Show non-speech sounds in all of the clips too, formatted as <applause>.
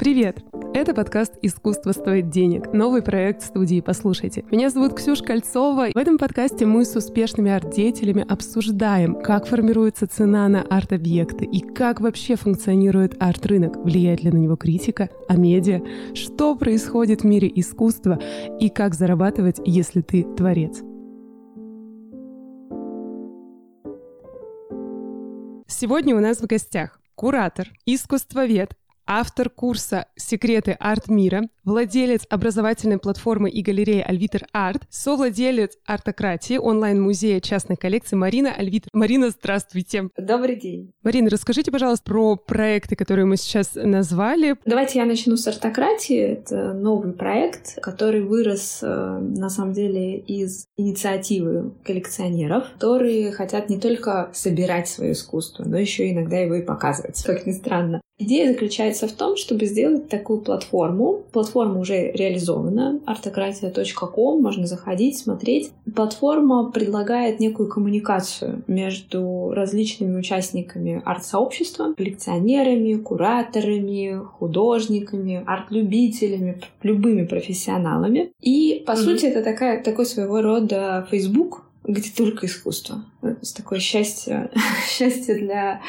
Привет! Это подкаст «Искусство стоит денег», новый проект студии «Послушайте». Меня зовут Ксюша Кольцова. В этом подкасте мы с успешными арт-деятелями обсуждаем, как формируется цена на арт-объекты и как вообще функционирует арт-рынок, влияет ли на него критика, а медиа, что происходит в мире искусства и как зарабатывать, если ты творец. Сегодня у нас в гостях куратор, искусствовед, автор курса «Секреты арт-мира», владелец образовательной платформы и галереи «Альвитер Арт», совладелец артократии, онлайн-музея частной коллекции Марина Альвитер. Марина, здравствуйте. Добрый день. Марина, расскажите, пожалуйста, про проекты, которые мы сейчас назвали. Давайте я начну с артократии. Это новый проект, который вырос, э, на самом деле, из инициативы коллекционеров, которые хотят не только собирать свое искусство, но еще иногда его и показывать, как ни странно. Идея заключается в том, чтобы сделать такую платформу. Платформа уже реализована, артократия.ком, можно заходить, смотреть. Платформа предлагает некую коммуникацию между различными участниками арт-сообщества, коллекционерами, кураторами, художниками, арт-любителями, любыми профессионалами. И, по mm-hmm. сути, это такая, такой своего рода Facebook, где только искусство. Такое счастье, <laughs> счастье для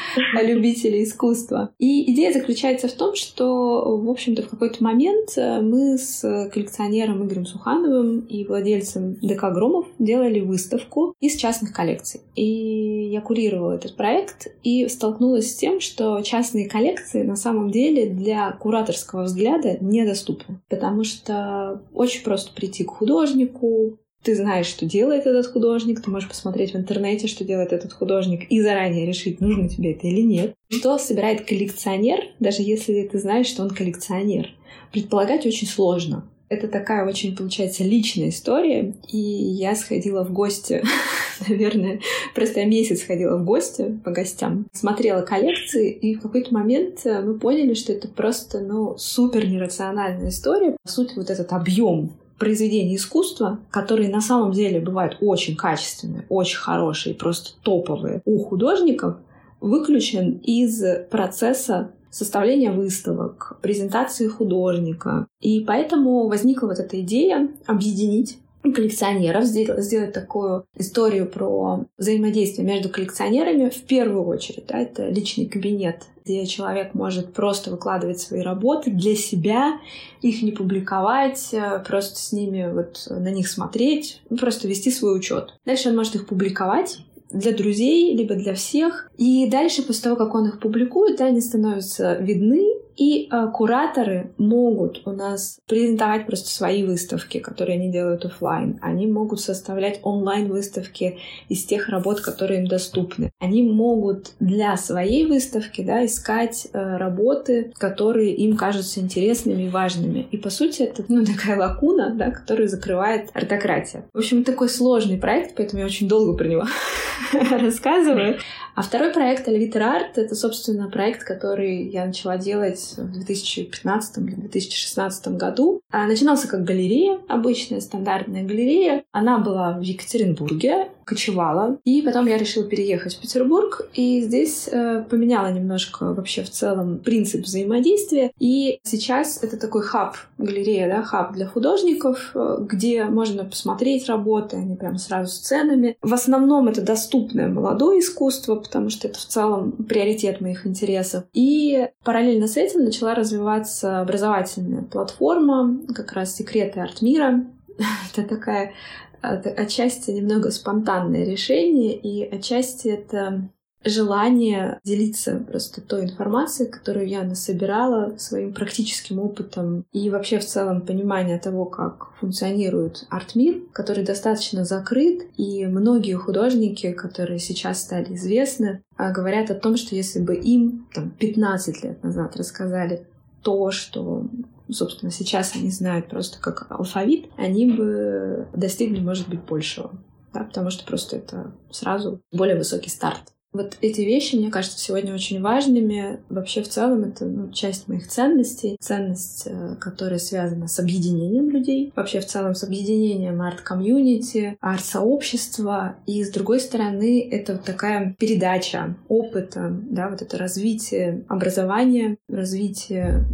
любителей искусства. И идея заключается в том, что, в общем-то, в какой-то момент э, мы с коллекционером Игорем Сухановым и владельцем ДК Громов делали выставку из частных коллекций. И я курировала этот проект и столкнулась с тем, что частные коллекции на самом деле для кураторского взгляда недоступны. Потому что очень просто прийти к художнику, ты знаешь, что делает этот художник, ты можешь посмотреть в интернете, что делает этот художник, и заранее решить, нужно тебе это или нет. Что собирает коллекционер, даже если ты знаешь, что он коллекционер? Предполагать очень сложно. Это такая очень, получается, личная история. И я сходила в гости, <laughs> наверное, просто я месяц ходила в гости по гостям, смотрела коллекции, и в какой-то момент э, мы поняли, что это просто, ну, супер нерациональная история. По сути, вот этот объем произведения искусства, которые на самом деле бывают очень качественные, очень хорошие, просто топовые у художников, выключен из процесса составления выставок, презентации художника. И поэтому возникла вот эта идея объединить коллекционеров, сделать такую историю про взаимодействие между коллекционерами в первую очередь. Да, это личный кабинет, где человек может просто выкладывать свои работы для себя, их не публиковать, э, просто с ними вот на них смотреть, ну, просто вести свой учет. Дальше он может их публиковать для друзей, либо для всех. И дальше, после того, как он их публикует, они становятся видны, и э, кураторы могут у нас презентовать просто свои выставки, которые они делают офлайн. Они могут составлять онлайн-выставки из тех работ, которые им доступны. Они могут для своей выставки да, искать э, работы, которые им кажутся интересными и важными. И по сути это ну, такая лакуна, да, которую закрывает артократия. В общем, такой сложный проект, поэтому я очень долго про него <laughs> рассказываю. А второй проект Альвитер Арт — это, собственно, проект, который я начала делать в 2015 или 2016 году. А начинался как галерея, обычная стандартная галерея. Она была в Екатеринбурге, кочевала. И потом я решила переехать в Петербург, и здесь э, поменяла немножко вообще в целом принцип взаимодействия. И сейчас это такой хаб, галерея, да, хаб для художников, э, где можно посмотреть работы, они прям сразу с ценами. В основном это доступное молодое искусство, потому что это в целом приоритет моих интересов. И параллельно с этим начала развиваться образовательная платформа, как раз «Секреты арт-мира». <laughs> Это такая отчасти немного спонтанное решение, и отчасти это желание делиться просто той информацией, которую я насобирала своим практическим опытом и вообще в целом понимание того, как функционирует арт-мир, который достаточно закрыт, и многие художники, которые сейчас стали известны, а, говорят о том, что если бы им там, 15 лет назад рассказали то, что собственно, сейчас они знают просто как алфавит, они бы достигли, может быть, большего. Да, потому что просто это сразу более высокий старт. Вот эти вещи, мне кажется, сегодня очень важными. Вообще, в целом, это ну, часть моих ценностей. Ценность, э, которая связана с объединением людей. Вообще, в целом, с объединением арт-комьюнити, арт-сообщества. И, с другой стороны, это вот такая передача опыта, да, вот это развитие образования, развитие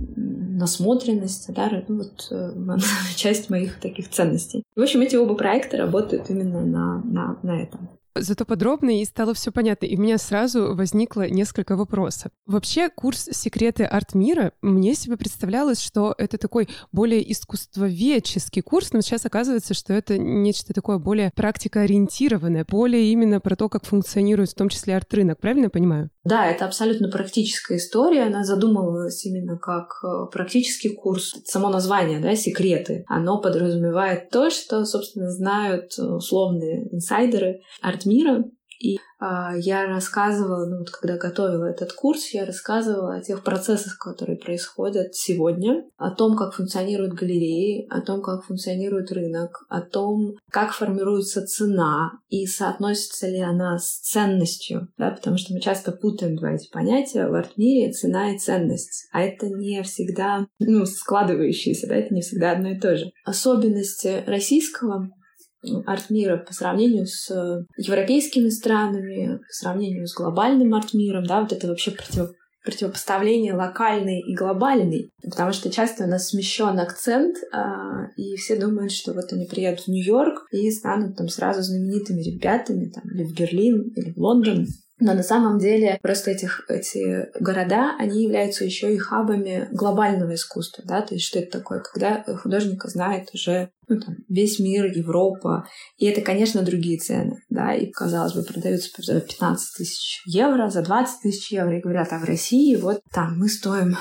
насмотренности, да, ну, вот э, <laughs> часть моих таких ценностей. В общем, эти оба проекта работают именно на, на, на этом зато подробно и стало все понятно. И у меня сразу возникло несколько вопросов. Вообще, курс «Секреты арт-мира» мне себе представлялось, что это такой более искусствоведческий курс, но сейчас оказывается, что это нечто такое более практикоориентированное, более именно про то, как функционирует в том числе арт-рынок. Правильно я понимаю? Да, это абсолютно практическая история. Она задумывалась именно как э, практический курс. Само название, да, «Секреты», оно подразумевает то, что, собственно, знают э, условные инсайдеры арт мира. И а, я рассказывала, ну вот когда готовила этот курс, я рассказывала о тех процессах, которые происходят сегодня, о том, как функционируют галереи, о том, как функционирует рынок, о том, как формируется цена и соотносится ли она с ценностью, да, потому что мы часто путаем два эти понятия в арт-мире цена и ценность, а это не всегда, ну, складывающиеся, да, это не всегда одно и то же. Особенности российского арт-мира по сравнению с э, европейскими странами, по сравнению с глобальным арт-миром, да, вот это вообще против, противопоставление локальный и глобальный, потому что часто у нас смещен акцент, а, и все думают, что вот они приедут в Нью-Йорк и станут там сразу знаменитыми ребятами, там, или в Берлин, или в Лондон, но на самом деле просто этих, эти города, они являются еще и хабами глобального искусства. Да? То есть что это такое? Когда художника знает уже ну, там, весь мир, Европа. И это, конечно, другие цены. Да? И, казалось бы, продаются за 15 тысяч евро, за 20 тысяч евро. И говорят, а в России вот там мы стоим,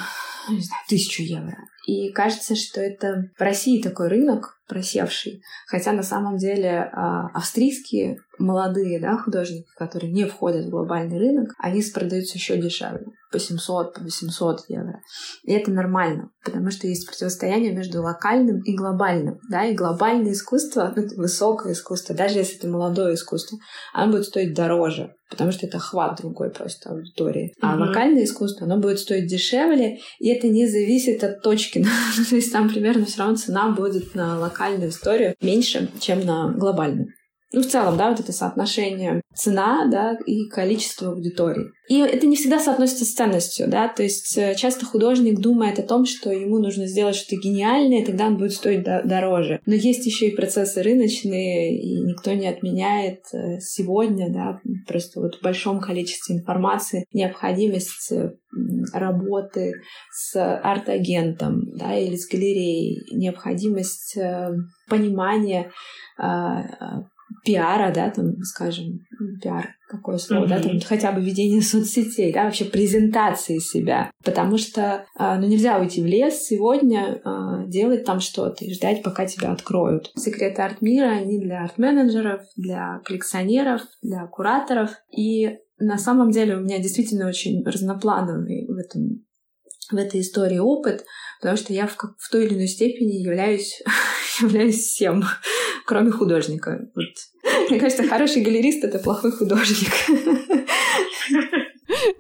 не знаю, тысячу евро. И кажется, что это в России такой рынок просевший. Хотя на самом деле а, австрийские молодые да, художники, которые не входят в глобальный рынок, они продаются еще дешевле. По 700, по 800 евро. И это нормально, потому что есть противостояние между локальным и глобальным. Да? И глобальное искусство, ну, высокое искусство, даже если это молодое искусство, оно будет стоить дороже потому что это охват другой просто аудитории. А mm-hmm. локальное искусство, оно будет стоить дешевле, и это не зависит от точки. <laughs> Ну, то есть там примерно все равно цена будет на локальную историю меньше, чем на глобальную. Ну, в целом, да, вот это соотношение цена, да, и количество аудитории. И это не всегда соотносится с ценностью, да, то есть э, часто художник думает о том, что ему нужно сделать что-то гениальное, и тогда он будет стоить дороже. Но есть еще и процессы рыночные, и никто не отменяет э, сегодня, да, просто вот в большом количестве информации необходимость э, работы с арт-агентом, да, или с галереей, необходимость понимания пиара, да, там, скажем, пиар, какое слово, mm-hmm. да, там хотя бы ведение соцсетей, да, вообще презентации себя. Потому что, а, ну, нельзя уйти в лес сегодня, а, делать там что-то и ждать, пока тебя откроют. Секреты арт-мира, они для арт-менеджеров, для коллекционеров, для кураторов. И на самом деле у меня действительно очень разноплановый в этом в этой истории опыт, потому что я в, в той или иной степени являюсь, <laughs> являюсь всем кроме художника. Вот. Мне кажется, хороший галерист — это плохой художник.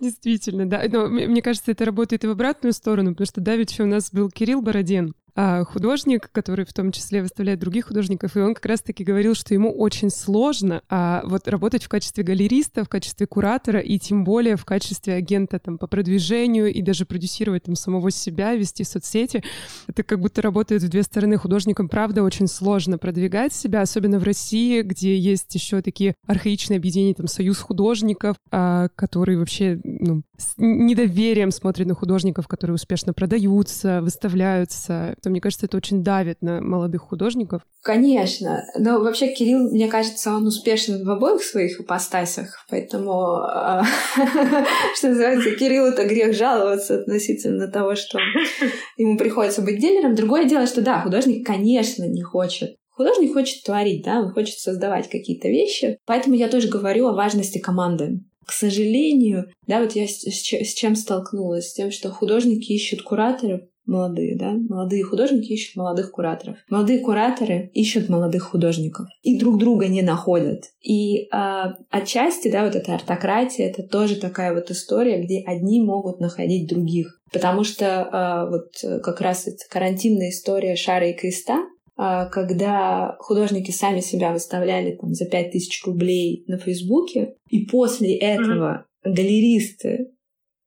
Действительно, да. Но мне кажется, это работает и в обратную сторону, потому что давеча у нас был Кирилл Бородин, художник, который в том числе выставляет других художников, и он как раз-таки говорил, что ему очень сложно а, вот работать в качестве галериста, в качестве куратора, и тем более в качестве агента там по продвижению и даже продюсировать там самого себя, вести соцсети. Это как будто работает в две стороны. Художникам, правда, очень сложно продвигать себя, особенно в России, где есть еще такие архаичные объединения, там, союз художников, а, которые вообще ну, с недоверием смотрят на художников, которые успешно продаются, выставляются что, мне кажется, это очень давит на молодых художников. Конечно. Но вообще Кирилл, мне кажется, он успешен в обоих своих ипостасях, поэтому, а, <laughs> что называется, Кириллу это грех жаловаться относительно того, что ему приходится быть дилером. Другое дело, что да, художник, конечно, не хочет Художник хочет творить, да, он хочет создавать какие-то вещи. Поэтому я тоже говорю о важности команды. К сожалению, да, вот я с, с чем столкнулась? С тем, что художники ищут кураторов, молодые, да, молодые художники ищут молодых кураторов. Молодые кураторы ищут молодых художников и друг друга не находят. И а, отчасти, да, вот эта артократия, это тоже такая вот история, где одни могут находить других. Потому что а, вот как раз эта карантинная история шара и креста, когда художники сами себя выставляли там за 5000 рублей на Фейсбуке, и после этого mm-hmm. галеристы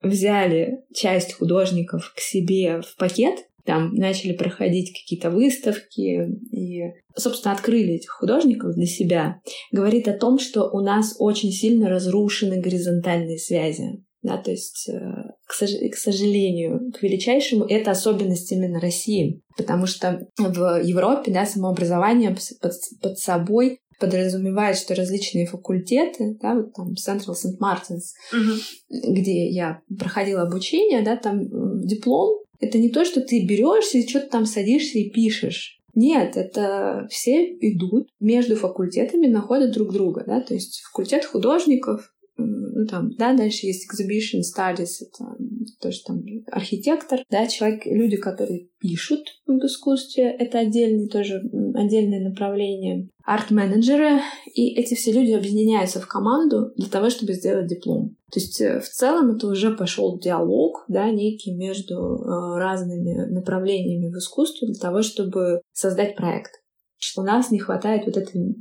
взяли часть художников к себе в пакет, там начали проходить какие-то выставки и, собственно, открыли этих художников для себя, говорит о том, что у нас очень сильно разрушены горизонтальные связи. Да, то есть, э, к, сож- к сожалению, к величайшему, это особенность именно России, потому что в Европе да, самообразование под, под собой подразумевает, что различные факультеты, да, вот там Central St. Martins, угу. где я проходила обучение, да, там диплом, это не то, что ты берешься и что-то там садишься и пишешь. Нет, это все идут между факультетами, находят друг друга, да, то есть факультет художников, ну там, да, дальше есть exhibition studies, это тоже там архитектор, да, человек, люди, которые пишут в искусстве, это отдельный тоже, отдельное направление. Арт-менеджеры, и эти все люди объединяются в команду для того, чтобы сделать диплом. То есть э, в целом это уже пошел диалог, да, некий между э, разными направлениями в искусстве для того, чтобы создать проект. Что у нас не хватает вот этой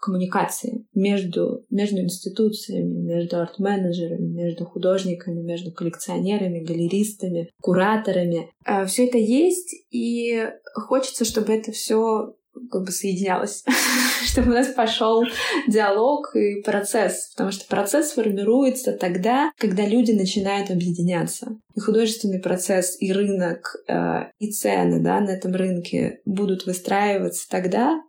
коммуникации между, между институциями, между арт-менеджерами, между художниками, между коллекционерами, галеристами, кураторами. А, все это есть, и хочется, чтобы это все как бы соединялось, <laughs> чтобы у нас пошел диалог и процесс, потому что процесс формируется тогда, когда люди начинают объединяться. И художественный процесс, и рынок, э, и цены да, на этом рынке будут выстраиваться тогда,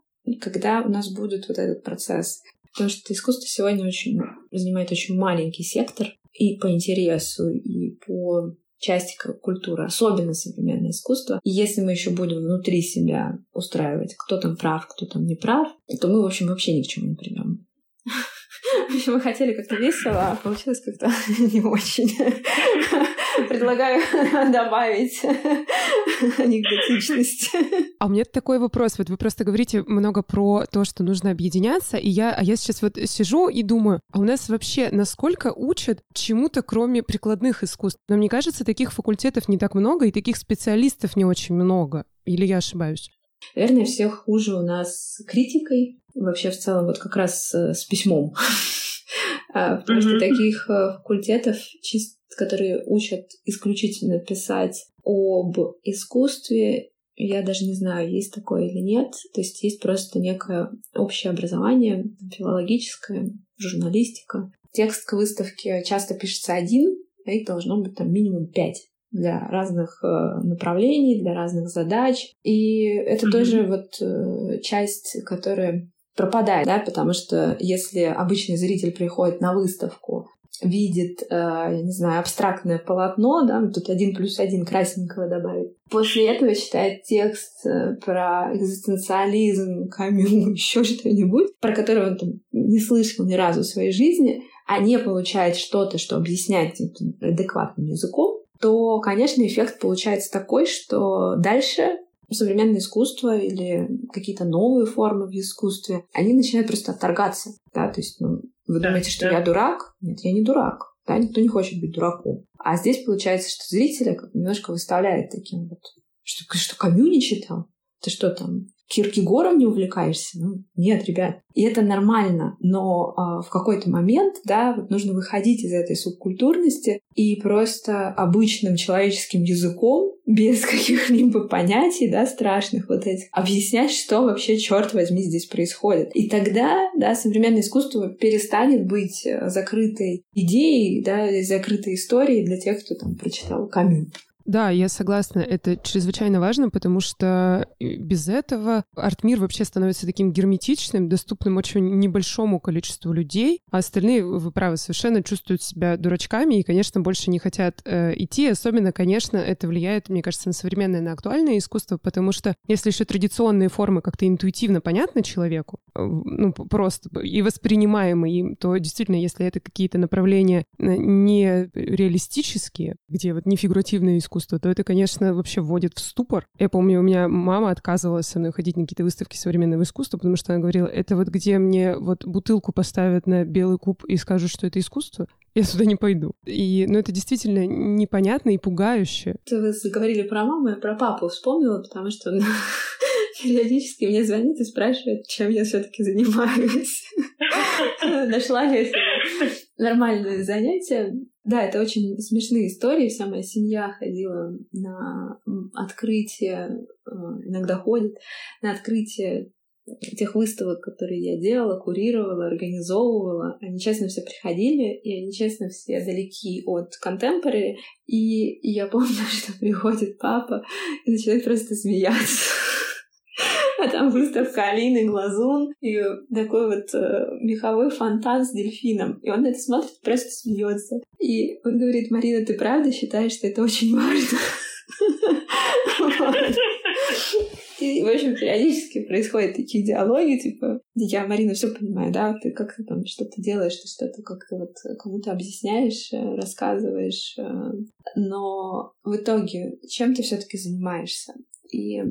когда у нас будет вот этот процесс. Потому что искусство сегодня очень занимает очень маленький сектор и по интересу, и по части культуры, особенно современное искусство. И если мы еще будем внутри себя устраивать, кто там прав, кто там не прав, то мы, в общем, вообще ни к чему не придем. <laughs> Мы хотели как-то весело, а получилось как-то <laughs> не очень. Предлагаю <laughs> добавить анекдотичность. А у меня такой вопрос. Вот вы просто говорите много про то, что нужно объединяться, и я, а я сейчас вот сижу и думаю, а у нас вообще насколько учат чему-то, кроме прикладных искусств? Но мне кажется, таких факультетов не так много, и таких специалистов не очень много. Или я ошибаюсь? Наверное, всех хуже у нас критикой, вообще в целом вот как раз э, с письмом. <laughs> А, потому что таких э, факультетов, которые учат исключительно писать об искусстве, я даже не знаю, есть такое или нет. То есть есть просто некое общее образование, филологическое, журналистика. Текст к выставке часто пишется один, а их должно быть там минимум пять для разных э, направлений, для разных задач. И это mm-hmm. тоже вот э, часть, которая пропадает, да, потому что если обычный зритель приходит на выставку, видит, э, я не знаю, абстрактное полотно, да, тут один плюс один красненького добавить. После этого читает текст э, про экзистенциализм, камю, <laughs> еще что-нибудь, про который он там не слышал ни разу в своей жизни, а не получает что-то, что объяснять адекватным языком, то, конечно, эффект получается такой, что дальше современное искусство или какие-то новые формы в искусстве, они начинают просто отторгаться. Да? То есть, ну, вы да, думаете, что да. я дурак? Нет, я не дурак. Да, никто не хочет быть дураком. А здесь получается, что зрителя немножко выставляет таким вот, что, что Камю не читал? Ты что там, Киркегором не увлекаешься? Ну, нет, ребят. И это нормально, но а, в какой-то момент, да, нужно выходить из этой субкультурности и просто обычным человеческим языком, <laughs> без каких-либо понятий, да, страшных вот этих, объяснять, что вообще, черт возьми, здесь происходит. И тогда, да, современное искусство перестанет быть э, закрытой идеей, да, закрытой историей для тех, кто там прочитал Камю. Да, я согласна. Это чрезвычайно важно, потому что э, без этого арт-мир вообще становится таким герметичным, доступным очень небольшому количеству людей, а остальные, вы правы, совершенно чувствуют себя дурачками и, конечно, больше не хотят э, идти. Особенно, конечно, это влияет, мне кажется, на современное, на актуальное искусство, потому что если еще традиционные формы как-то интуитивно понятны человеку, э, ну, просто и воспринимаемы им, то действительно, если это какие-то направления э, не реалистические, где вот не фигуративное искусство, искусства, то это, конечно, вообще вводит в ступор. Я помню, у меня мама отказывалась со мной ходить на какие-то выставки современного искусства, потому что она говорила, это вот где мне вот бутылку поставят на белый куб и скажут, что это искусство, я сюда не пойду. И, ну, это действительно непонятно и пугающе. Вы заговорили про маму, я про папу вспомнила, потому что он <laughs> периодически мне звонит и спрашивает, чем я все таки занимаюсь. <laughs> Нашла ли я нормальное занятие. Да, это очень смешные истории. Вся моя семья ходила на открытие, э, иногда ходит на открытие тех выставок, которые я делала, курировала, организовывала, они честно все приходили, и они честно все далеки от контемпорари. И я помню, <laughs> что приходит папа и начинает просто смеяться. А там выставка Алины Глазун и такой вот э, меховой фонтан с дельфином. И он это смотрит, просто смеется. И он говорит, Марина, ты правда считаешь, что это очень важно? И, в общем, периодически происходят такие диалоги, типа, я, Марина, все понимаю, да, ты как-то там что-то делаешь, ты что-то как-то вот кому-то объясняешь, э, рассказываешь, э, но в итоге чем ты все-таки занимаешься? И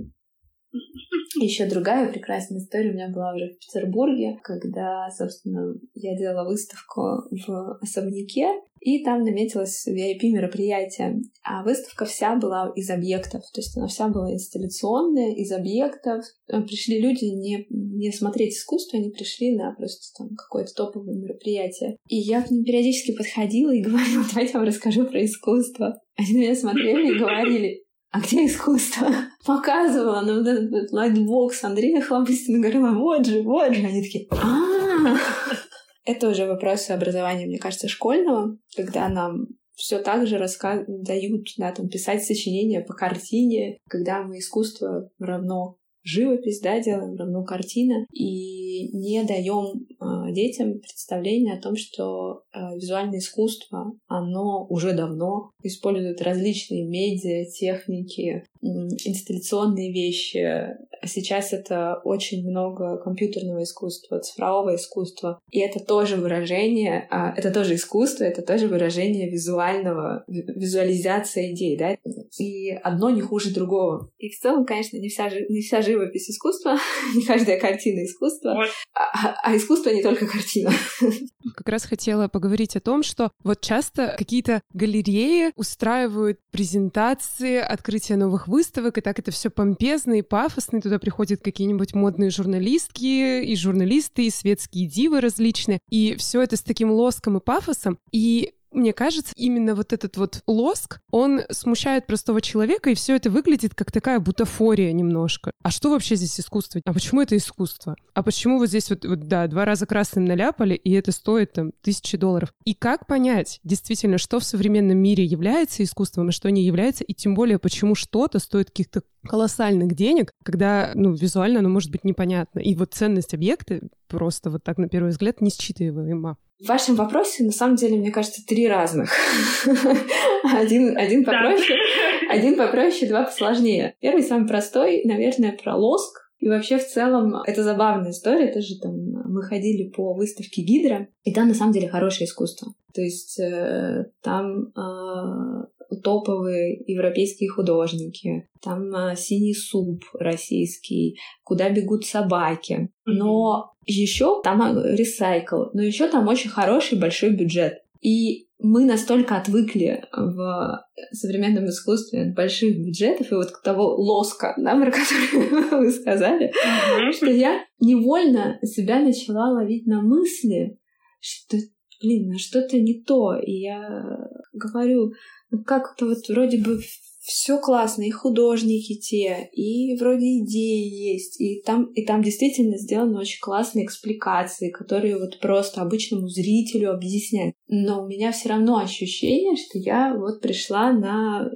еще другая прекрасная история у меня была уже в Петербурге, когда, собственно, я делала выставку в особняке, и там наметилось VIP-мероприятие. А выставка вся была из объектов, то есть она вся была инсталляционная, из объектов. Пришли люди не, не смотреть искусство, они пришли на просто там какое-то топовое мероприятие. И я к ним периодически подходила и говорила, давайте я вам расскажу про искусство. Они на меня смотрели и говорили, а где искусство? <laughs> Показывала на вот этот лайтбокс Андрея Хлопыстина, говорила, вот же, вот же. Они такие, а <laughs> Это уже вопросы образования, мне кажется, школьного, когда нам все так же рассказ... дают, да, там, писать сочинения по картине, когда мы искусство равно живопись, да, делаем равно картина, и не даем э, детям представление о том, что э, визуальное искусство, оно уже давно использует различные медиа, техники, инсталляционные вещи. Сейчас это очень много компьютерного искусства, цифрового искусства. И это тоже выражение, а, это тоже искусство, это тоже выражение визуального, визуализация идей, да? И одно не хуже другого. И в целом, конечно, не вся, не вся живопись искусства, <laughs> не каждая картина искусства, вот. а, а искусство не только картина. <laughs> Как раз хотела поговорить о том, что вот часто какие-то галереи устраивают презентации, открытие новых выставок, и так это все помпезно и пафосно, и туда приходят какие-нибудь модные журналистки, и журналисты, и светские дивы различные, и все это с таким лоском и пафосом, и мне кажется, именно вот этот вот лоск, он смущает простого человека, и все это выглядит как такая бутафория немножко. А что вообще здесь искусство? А почему это искусство? А почему вот здесь вот, вот да, два раза красным наляпали, и это стоит там тысячи долларов? И как понять действительно, что в современном мире является искусством, а что не является, и тем более, почему что-то стоит каких-то колоссальных денег, когда, ну, визуально оно может быть непонятно. И вот ценность объекта просто вот так на первый взгляд не считываема. В вашем вопросе, на самом деле, мне кажется, три разных. <laughs> один, один попроще, один попроще, два посложнее. Первый, самый простой, наверное, про лоск. И вообще, в целом, это забавная история. Тоже там мы ходили по выставке Гидра, и там, на самом деле, хорошее искусство. То есть э, там э, топовые европейские художники, там э, синий суп российский, куда бегут собаки. Но еще там э, ресайкл, но еще там очень хороший большой бюджет. И мы настолько отвыкли в современном искусстве от больших бюджетов и вот к того лоска, да, про который <laughs> вы сказали, что я невольно себя начала ловить на мысли, что, блин, ну что-то не то. И я говорю, ну как-то вот вроде бы все классно, и художники те, и вроде идеи есть, и там, и там действительно сделаны очень классные экспликации, которые вот просто обычному зрителю объясняют. Но у меня все равно ощущение, что я вот пришла на,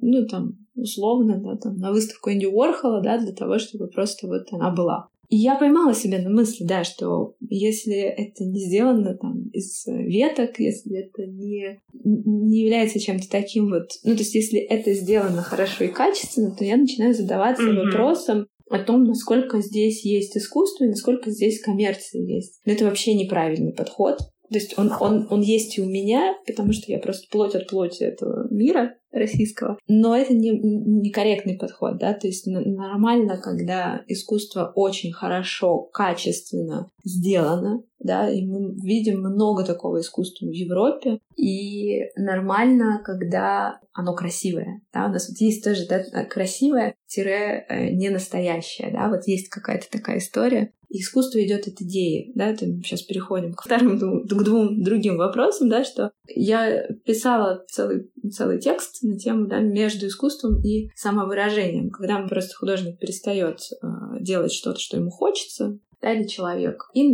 ну там, условно, да, там, на выставку Энди Уорхола, да, для того, чтобы просто вот она была. И я поймала себя на мысли, да, что если это не сделано там из веток, если это не, не является чем-то таким вот... Ну, то есть если это сделано хорошо и качественно, то я начинаю задаваться mm-hmm. вопросом, о том, насколько здесь есть искусство и насколько здесь коммерция есть. Но это вообще неправильный подход. То есть он, он, он есть и у меня, потому что я просто плоть от плоти этого мира. Российского. Но это не, некорректный подход, да, то есть нормально, когда искусство очень хорошо, качественно сделано, да, и мы видим много такого искусства в Европе, и нормально, когда оно красивое, да, у нас вот есть тоже, да, красивое тире э, не настоящее, да, вот есть какая-то такая история, искусство идет от идеи, да, это мы сейчас переходим к вторым, к двум другим вопросам, да, что я писала целый, целый текст на тему, да, между искусством и самовыражением, когда просто художник перестает э, делать что-то, что ему хочется, да, или человек, и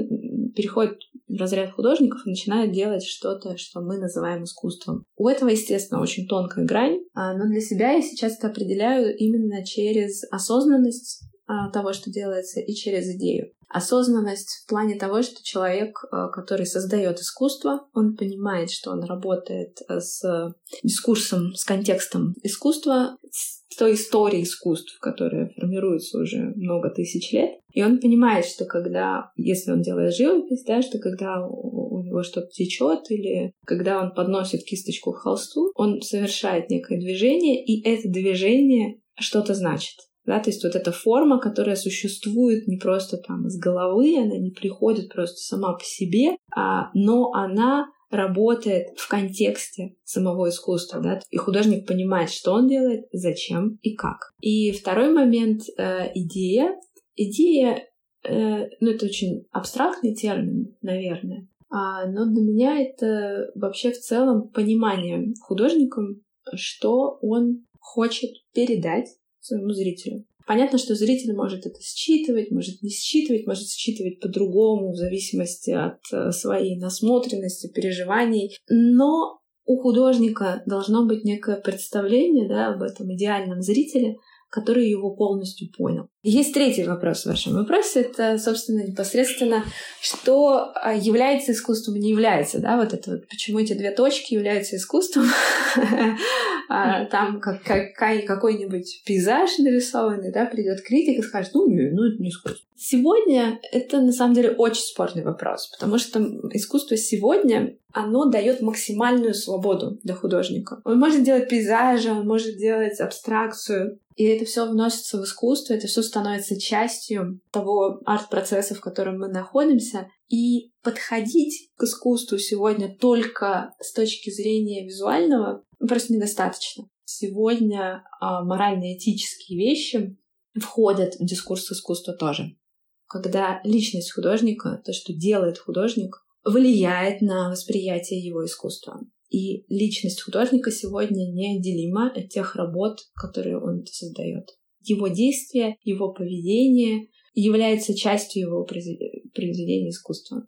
переходит в разряд художников и начинает делать что-то, что мы называем искусством. У этого, естественно, очень тонкая грань, а, но для себя я сейчас это определяю именно через осознанность того, что делается, и через идею. Осознанность в плане того, что человек, а, который создает искусство, он понимает, что он работает с дискурсом, с контекстом искусства, с той историей искусств, которая формируется уже много тысяч лет. И он понимает, что когда, если он делает живопись, да, что когда у него что-то течет или когда он подносит кисточку к холсту, он совершает некое движение, и это движение что-то значит. Да, то есть вот эта форма, которая существует не просто там из головы, она не приходит просто сама по себе, а, но она работает в контексте самого искусства, да, и художник понимает, что он делает, зачем и как. И второй момент э, — идея. Идея, э, ну, это очень абстрактный термин, наверное, а, но для меня это вообще в целом понимание художником, что он хочет передать своему зрителю. Понятно, что зритель может это считывать, может не считывать, может считывать по-другому в зависимости от э, своей насмотренности, переживаний. Но у художника должно быть некое представление да, об этом идеальном зрителе, который его полностью понял. Есть третий вопрос в вашем вопросе. Это, собственно, непосредственно, что а, является искусством, не является. Да? Вот это вот, почему эти две точки являются искусством. <laughs> А, там как, какой-нибудь пейзаж нарисованный, да, придет критик и скажет, ну, ну, это не искусство. Сегодня это на самом деле очень спорный вопрос, потому что искусство сегодня оно дает максимальную свободу для художника. Он может делать пейзажи, он может делать абстракцию, и это все вносится в искусство, это все становится частью того арт-процесса, в котором мы находимся. И подходить к искусству сегодня только с точки зрения визуального просто недостаточно. Сегодня а, морально-этические вещи входят в дискурс искусства тоже. Когда личность художника, то, что делает художник, влияет на восприятие его искусства. И личность художника сегодня неотделима от тех работ, которые он создает. Его действия, его поведение является частью его произведения искусства.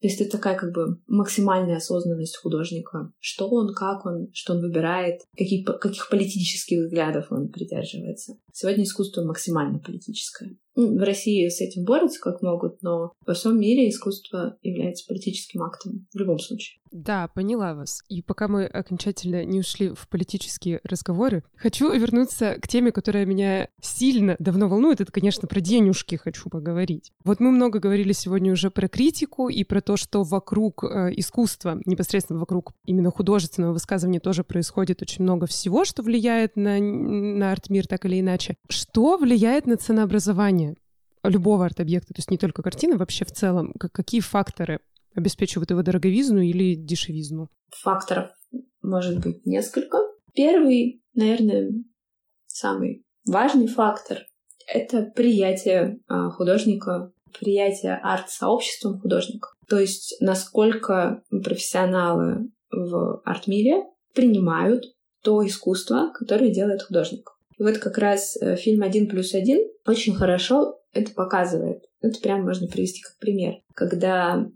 То есть это такая как бы максимальная осознанность художника. Что он, как он, что он выбирает, какие, каких политических взглядов он придерживается. Сегодня искусство максимально политическое. Ну, в России с этим борются как могут, но во всем мире искусство является политическим актом в любом случае. Да, поняла вас. И пока мы окончательно не ушли в политические разговоры, хочу вернуться к теме, которая меня сильно давно волнует. Это, конечно, про денежки хочу поговорить. Вот мы много говорили сегодня уже про критику и про то, что вокруг э, искусства, непосредственно вокруг именно художественного высказывания тоже происходит очень много всего, что влияет на, на арт-мир так или иначе. Что влияет на ценообразование? любого арт-объекта, то есть не только картины, вообще в целом, как, какие факторы обеспечивают его дороговизну или дешевизну? Факторов может быть несколько. Первый, наверное, самый важный фактор — это приятие а, художника, приятие арт-сообществом художника. То есть насколько профессионалы в арт-мире принимают то искусство, которое делает художник. И вот как раз э, фильм «Один плюс один» очень хорошо это показывает. Это прям можно привести как пример. Когда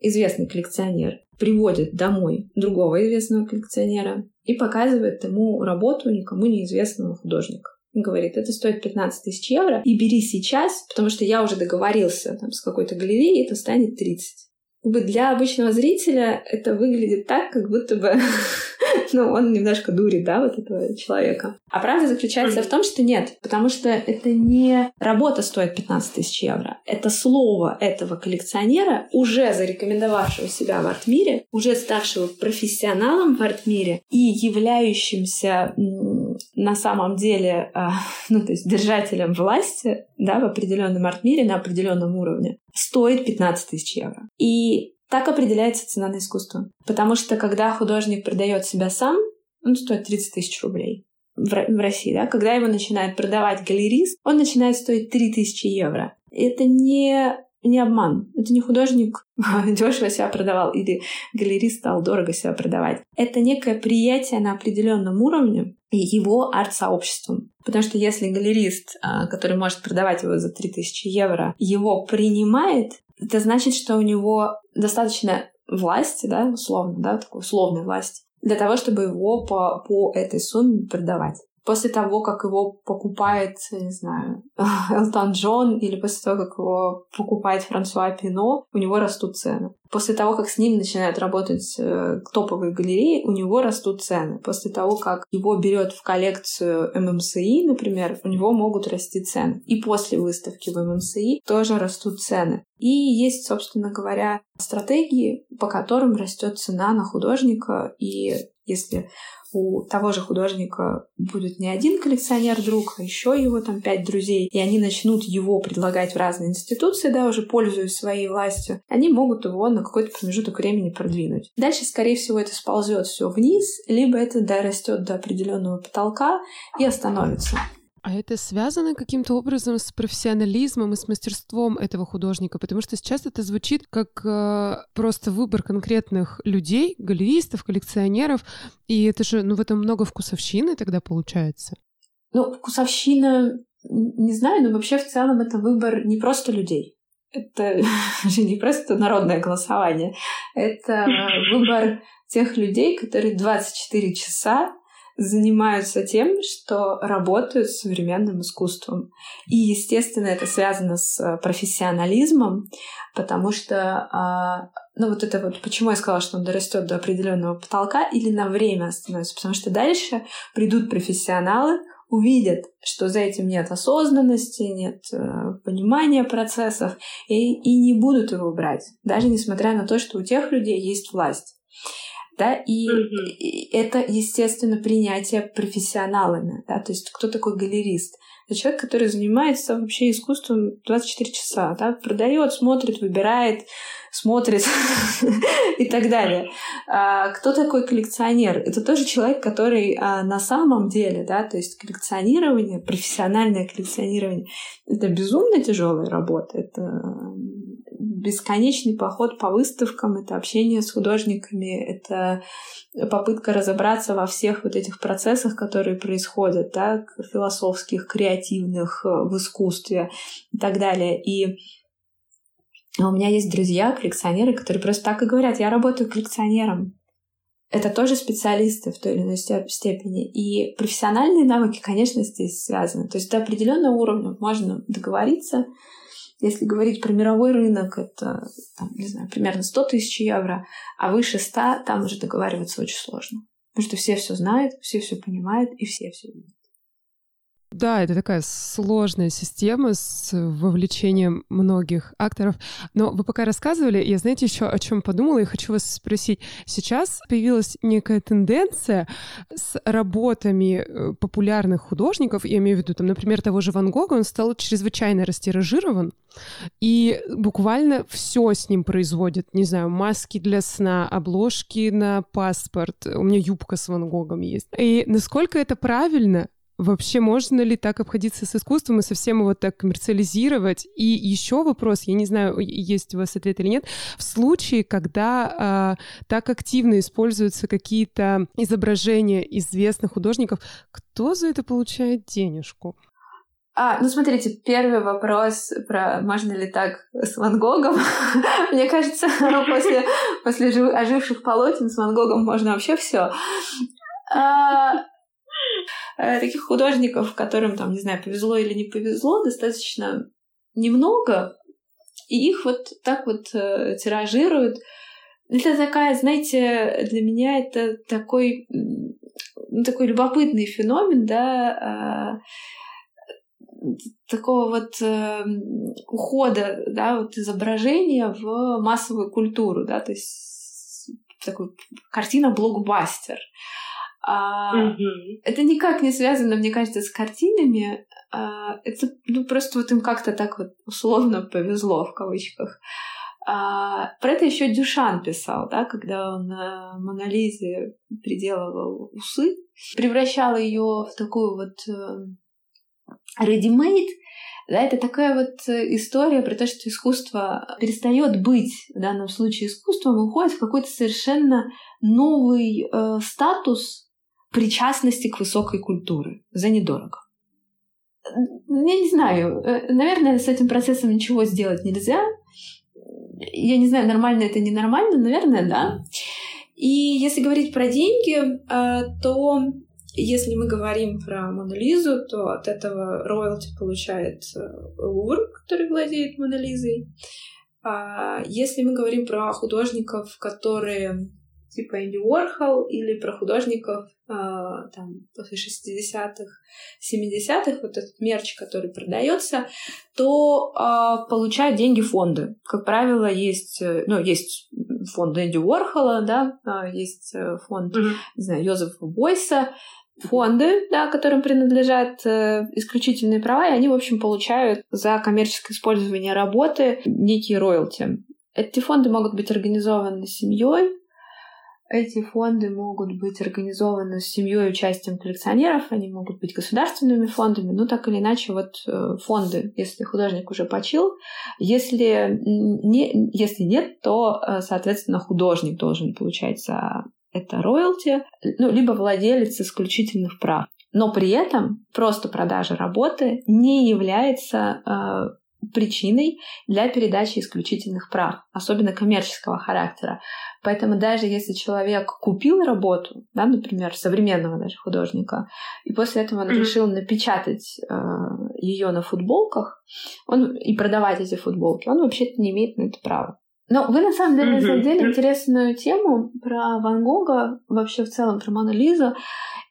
известный коллекционер приводит домой другого известного коллекционера и показывает ему работу никому неизвестного художника. Он говорит, это стоит 15 тысяч евро, и бери сейчас, потому что я уже договорился там, с какой-то галереей, это станет 30. Для обычного зрителя это выглядит так, как будто бы <laughs> ну, он немножко дурит, да, вот этого человека. А правда заключается в том, что нет, потому что это не работа стоит 15 тысяч евро. Это слово этого коллекционера, уже зарекомендовавшего себя в арт-мире, уже ставшего профессионалом в арт-мире и являющимся на самом деле, а, <laughs> ну, то есть держателем власти, да, в определенном арт-мире на определенном уровне, стоит 15 тысяч евро. И так определяется цена на искусство. Потому что когда художник продает себя сам, он стоит 30 тысяч рублей в, России, да, когда его начинает продавать галерист, он начинает стоить 3000 евро. Это не не обман. Это не художник <laughs> дешево себя продавал или галерист стал дорого себя продавать. Это некое приятие на определенном уровне его арт-сообществом. Потому что если галерист, а, который может продавать его за 3000 евро, его принимает, это значит, что у него достаточно власти, да, условно, да, такой условной власти, для того, чтобы его по, по этой сумме продавать после того, как его покупает, не знаю, <laughs> Элтон Джон или после того, как его покупает Франсуа Пино, у него растут цены. После того, как с ним начинают работать э, топовые галереи, у него растут цены. После того, как его берет в коллекцию ММСИ, например, у него могут расти цены. И после выставки в ММСИ тоже растут цены. И есть, собственно говоря, стратегии, по которым растет цена на художника. И если у того же художника будет не один коллекционер-друг, а еще его там пять друзей, и они начнут его предлагать в разные институции, да, уже пользуясь своей властью, они могут его на какой-то промежуток времени продвинуть. Дальше, скорее всего, это сползет все вниз, либо это дорастет до определенного потолка и остановится. А это связано каким-то образом с профессионализмом и с мастерством этого художника? Потому что сейчас это звучит как э, просто выбор конкретных людей, галеристов, коллекционеров. И это же, ну, в этом много вкусовщины тогда получается. Ну, вкусовщина, не знаю, но вообще в целом это выбор не просто людей. Это <laughs> же не просто народное голосование. Это выбор тех людей, которые 24 часа занимаются тем, что работают с современным искусством. И, естественно, это связано с э, профессионализмом, потому что, а, ну вот это вот, почему я сказала, что он дорастет до определенного потолка или на время остановится, потому что дальше придут профессионалы, увидят, что за этим нет осознанности, нет э, понимания процессов, и, и не будут его брать, даже несмотря на то, что у тех людей есть власть да, и, mm-hmm. это, естественно, принятие профессионалами, да, то есть кто такой галерист? Это человек, который занимается вообще искусством 24 часа, да, продает, смотрит, выбирает, смотрит <laughs> и так далее. А, кто такой коллекционер? Это тоже человек, который а, на самом деле, да, то есть коллекционирование, профессиональное коллекционирование, это безумно тяжелая работа, это бесконечный поход по выставкам, это общение с художниками, это попытка разобраться во всех вот этих процессах, которые происходят, да, философских, креативных, э, в искусстве и так далее. И у меня есть друзья, коллекционеры, которые просто так и говорят, я работаю коллекционером. Это тоже специалисты в той или иной степени. И профессиональные навыки, конечно, здесь связаны. То есть до определенного уровня можно договориться, если говорить про мировой рынок, это, там, не знаю, примерно 100 тысяч евро, а выше 100 там уже договариваться очень сложно. Потому что все все знают, все все понимают и все все видят. Да, это такая сложная система с вовлечением многих акторов. Но вы пока рассказывали, я, знаете, еще о чем подумала и хочу вас спросить. Сейчас появилась некая тенденция с работами э, популярных художников, я имею в виду, там, например, того же Ван Гога, он стал чрезвычайно растиражирован, и буквально все с ним производят. Не знаю, маски для сна, обложки на паспорт. У меня юбка с Ван Гогом есть. И насколько это правильно, Вообще, можно ли так обходиться с искусством и совсем его так коммерциализировать? И еще вопрос, я не знаю, есть у вас ответ или нет, в случае, когда а, так активно используются какие-то изображения известных художников, кто за это получает денежку? А, ну смотрите, первый вопрос про можно ли так с Ван Гогом. <laughs> Мне кажется, <laughs> после, после оживших полотен с Ван Гогом можно вообще все. А, Э, таких художников, которым, там, не знаю, повезло или не повезло, достаточно немного. И их вот так вот э, тиражируют. Это такая, знаете, для меня это такой, ну, такой любопытный феномен, да, э, такого вот э, ухода, да, вот изображения в массовую культуру, да, то есть такой картина блокбастер. А, mm-hmm. Это никак не связано, мне кажется, с картинами. А, это ну, просто вот им как-то так вот условно повезло в кавычках. А, про это еще Дюшан писал, да, когда он на Монолизе приделывал усы, превращал ее в такую вот э, ready-made, да, это такая вот история про то, что искусство перестает быть в данном случае искусством, уходит в какой-то совершенно новый э, статус причастности к высокой культуре за недорого. Я не знаю, э, наверное, с этим процессом ничего сделать нельзя. Я не знаю, нормально это, ненормально, наверное, да. И если говорить про деньги, э, то если мы говорим про Монолизу, то от этого роялти получает э, Лувр, который владеет Монолизой. А если мы говорим про художников, которые типа Энди Уорхол или про художников э, там после 60-х, 70-х, вот этот мерч, который продается, то э, получают деньги фонды. Как правило, есть, э, ну, есть фонд Энди Уорхола, да, э, есть фонд, mm-hmm. не знаю, Йозефа Бойса, фонды, да, которым принадлежат э, исключительные права, и они, в общем, получают за коммерческое использование работы некие роялти. Эти фонды могут быть организованы семьей, эти фонды могут быть организованы с семьей участием коллекционеров, они могут быть государственными фондами, но так или иначе вот э, фонды, если художник уже почил, если, не, если нет, то, э, соответственно, художник должен получать за это роялти, ну, либо владелец исключительных прав. Но при этом просто продажа работы не является э, причиной для передачи исключительных прав, особенно коммерческого характера. Поэтому даже если человек купил работу, да, например, современного даже художника, и после этого он mm-hmm. решил напечатать э, ее на футболках он, и продавать эти футболки, он вообще-то не имеет на это права. Но вы на самом деле mm-hmm. задели интересную тему про Ван Гога, вообще в целом про Мону Лизу.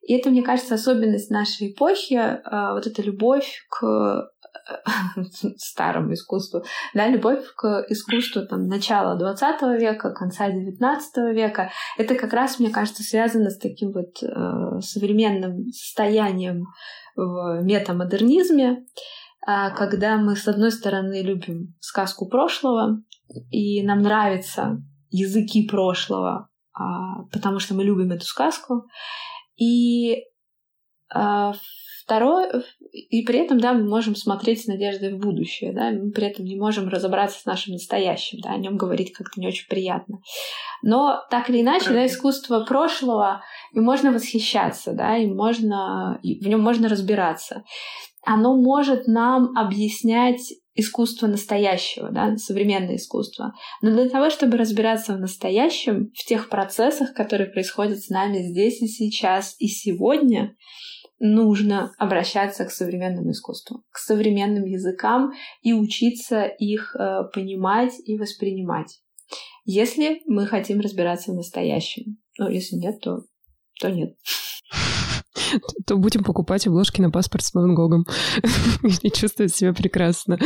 И это, мне кажется, особенность нашей эпохи, э, вот эта любовь к <laughs> старому искусству, да, любовь к искусству там, начала 20 века, конца 19 века, это как раз, мне кажется, связано с таким вот э, современным состоянием в метамодернизме, э, когда мы, с одной стороны, любим сказку прошлого, и нам нравятся языки прошлого, э, потому что мы любим эту сказку, и э, Второе, и при этом, да, мы можем смотреть с надеждой в будущее, да, мы при этом не можем разобраться с нашим настоящим, да, о нем говорить как-то не очень приятно. Но так или иначе, да, искусство прошлого, и можно восхищаться, да, и можно, и в нем можно разбираться. Оно может нам объяснять искусство настоящего, да, современное искусство. Но для того, чтобы разбираться в настоящем, в тех процессах, которые происходят с нами здесь и сейчас и сегодня, нужно обращаться к современному искусству, к современным языкам и учиться их э, понимать и воспринимать. Если мы хотим разбираться в настоящем. Ну, если нет, то, то нет. <laughs> То будем покупать обложки на паспорт с Ван Гогом <laughs> и чувствовать себя прекрасно.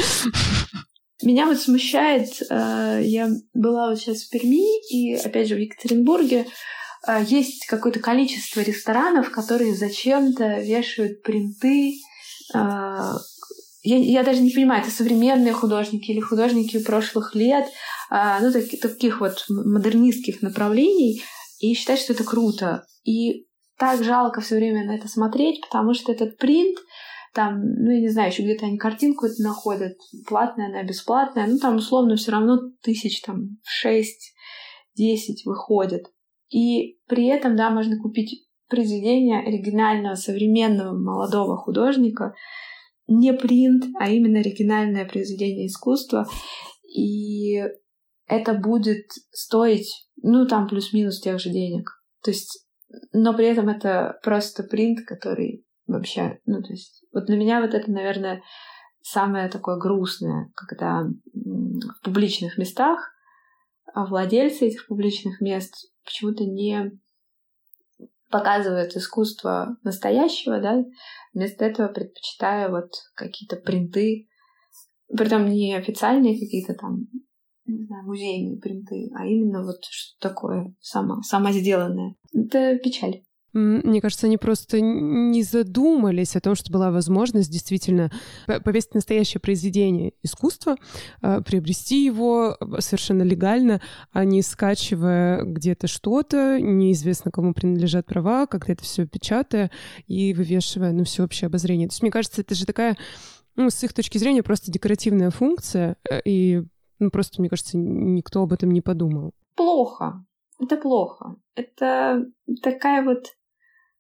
Меня вот смущает, э, я была вот сейчас в Перми и, опять же, в Екатеринбурге, есть какое-то количество ресторанов, которые зачем-то вешают принты. А, я, я даже не понимаю, это современные художники или художники прошлых лет, а, ну, так, таких вот модернистских направлений, и считать, что это круто. И так жалко все время на это смотреть, потому что этот принт, там, ну, я не знаю, еще где-то они картинку это находят, платная она, бесплатная, ну, там, условно, все равно тысяч, там, шесть, десять выходит. И при этом, да, можно купить произведение оригинального, современного, молодого художника, не принт, а именно оригинальное произведение искусства. И это будет стоить, ну, там плюс-минус тех же денег. То есть, но при этом это просто принт, который вообще, ну, то есть, вот для меня вот это, наверное, самое такое грустное, когда в публичных местах владельцы этих публичных мест почему-то не показывают искусство настоящего, да, вместо этого предпочитая вот какие-то принты, притом не официальные какие-то там, не знаю, музейные принты, а именно вот что такое само, самосделанное. Это печаль. Мне кажется, они просто не задумались о том, что была возможность действительно повесить настоящее произведение искусства, а, приобрести его совершенно легально, а не скачивая где-то что-то, неизвестно кому принадлежат права, как-то это все печатая и вывешивая на всеобщее обозрение. То есть, мне кажется, это же такая, ну, с их точки зрения, просто декоративная функция, э, и ну, просто, мне кажется, никто об этом не подумал. Плохо. Это плохо. Это такая вот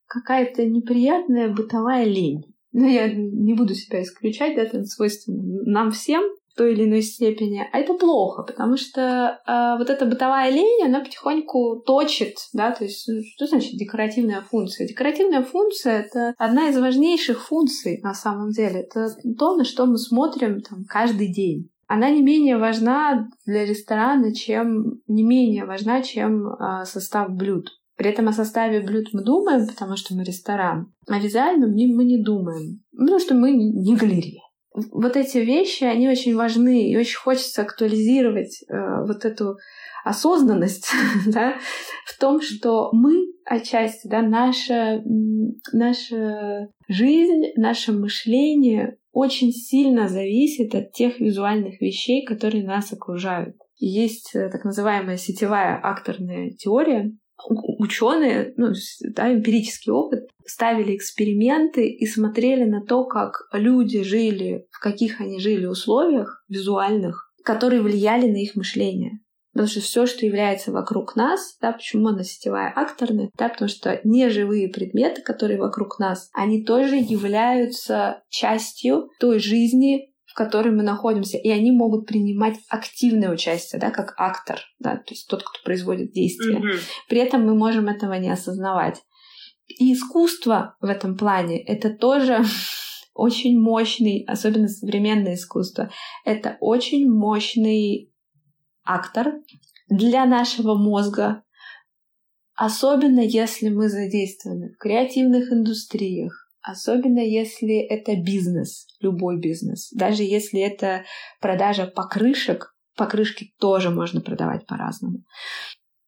какая-то неприятная бытовая лень. Но ну, я не буду себя исключать, да, это свойственно нам всем в той или иной степени. А это плохо, потому что э, вот эта бытовая лень, она потихоньку точит, да, то есть ну, что значит декоративная функция? Декоративная функция — это одна из важнейших функций на самом деле. Это то, на что мы смотрим там, каждый день она не менее важна для ресторана, чем не менее важна, чем э, состав блюд. При этом о составе блюд мы думаем, потому что мы ресторан, а визуально мы не думаем, потому что мы не галерея. Вот эти вещи, они очень важны, и очень хочется актуализировать э, вот эту осознанность <laughs> да, в том, что мы отчасти, да, наша, наша жизнь, наше мышление очень сильно зависит от тех визуальных вещей, которые нас окружают. Есть э, так называемая сетевая акторная теория, ученые, ну, да, эмпирический опыт, ставили эксперименты и смотрели на то, как люди жили, в каких они жили условиях визуальных, которые влияли на их мышление. Потому что все, что является вокруг нас, да, почему она сетевая акторная, да, потому что неживые предметы, которые вокруг нас, они тоже являются частью той жизни, которой мы находимся, и они могут принимать активное участие, да, как актор, да, то есть тот, кто производит действие. Mm-hmm. При этом мы можем этого не осознавать. И искусство в этом плане это тоже <laughs> очень мощный, особенно современное искусство, это очень мощный актор для нашего мозга, особенно если мы задействованы в креативных индустриях, Особенно если это бизнес, любой бизнес. Даже если это продажа покрышек, покрышки тоже можно продавать по-разному.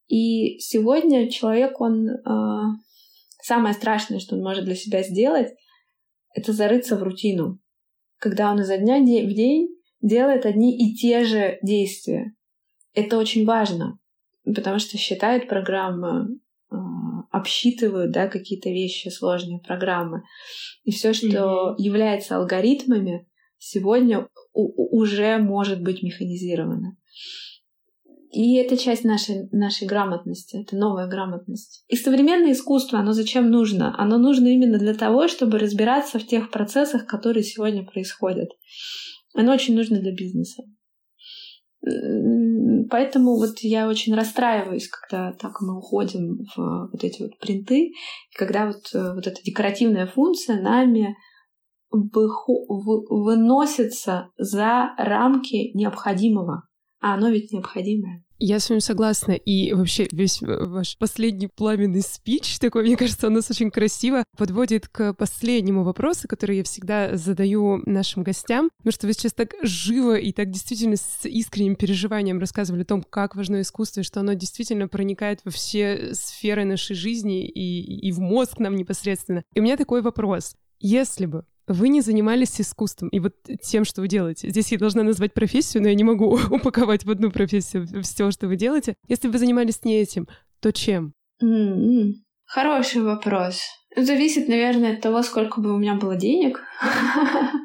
И сегодня человек, он... Э, самое страшное, что он может для себя сделать, это зарыться в рутину. Когда он изо дня в день делает одни и те же действия. Это очень важно, потому что считает программа а, обсчитывают да, какие-то вещи, сложные программы. И все, что mm-hmm. является алгоритмами, сегодня уже может быть механизировано. И это часть нашей, нашей грамотности, это новая грамотность. И современное искусство, оно зачем нужно? Оно нужно именно для того, чтобы разбираться в тех процессах, которые сегодня происходят. Оно очень нужно для бизнеса. Поэтому вот я очень расстраиваюсь, когда так мы уходим в вот эти вот принты, когда вот, э, вот эта декоративная функция нами выносится за рамки необходимого, а оно ведь необходимое. Я с вами согласна. И вообще весь ваш последний пламенный спич такой, мне кажется, у нас очень красиво подводит к последнему вопросу, который я всегда задаю нашим гостям. Потому что вы сейчас так живо и так действительно с искренним переживанием рассказывали о том, как важно искусство, и что оно действительно проникает во все сферы нашей жизни и, и в мозг нам непосредственно. И у меня такой вопрос. Если бы вы не занимались искусством и вот тем, что вы делаете. Здесь я должна назвать профессию, но я не могу <laughs> упаковать в одну профессию все, что вы делаете. Если бы вы занимались не этим, то чем? Mm-hmm. Хороший вопрос. Зависит, наверное, от того, сколько бы у меня было денег. <laughs>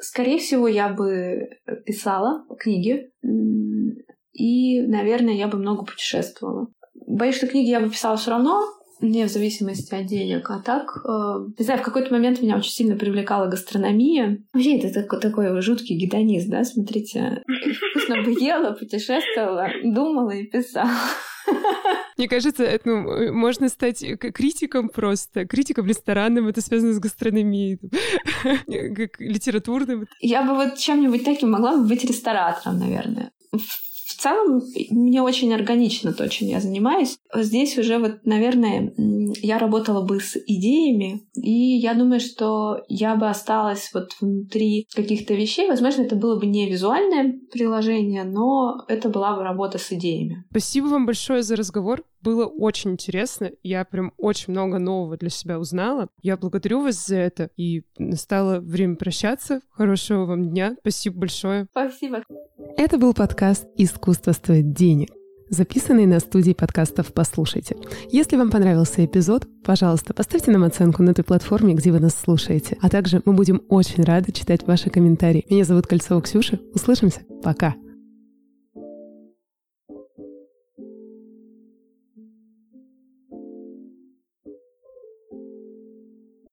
Скорее всего, я бы писала книги. И, наверное, я бы много путешествовала. Боюсь, что книги я бы писала все равно, не в зависимости от денег. А так, э, не знаю, в какой-то момент меня очень сильно привлекала гастрономия. Вообще, это такой, такой жуткий гедонист, да? Смотрите, вкусно бы ела, путешествовала, думала и писала. Мне кажется, это, ну, можно стать критиком просто. Критиком ресторанным, это связано с гастрономией, <laughs> как литературным. Я бы вот чем-нибудь таким могла бы быть ресторатором, наверное в целом мне очень органично то, чем я занимаюсь. Здесь уже вот, наверное, я работала бы с идеями, и я думаю, что я бы осталась вот внутри каких-то вещей. Возможно, это было бы не визуальное приложение, но это была бы работа с идеями. Спасибо вам большое за разговор. Было очень интересно. Я прям очень много нового для себя узнала. Я благодарю вас за это. И настало время прощаться. Хорошего вам дня. Спасибо большое. Спасибо. Это был подкаст «Искусство стоит денег» записанный на студии подкастов «Послушайте». Если вам понравился эпизод, пожалуйста, поставьте нам оценку на той платформе, где вы нас слушаете. А также мы будем очень рады читать ваши комментарии. Меня зовут Кольцова Ксюша. Услышимся. Пока.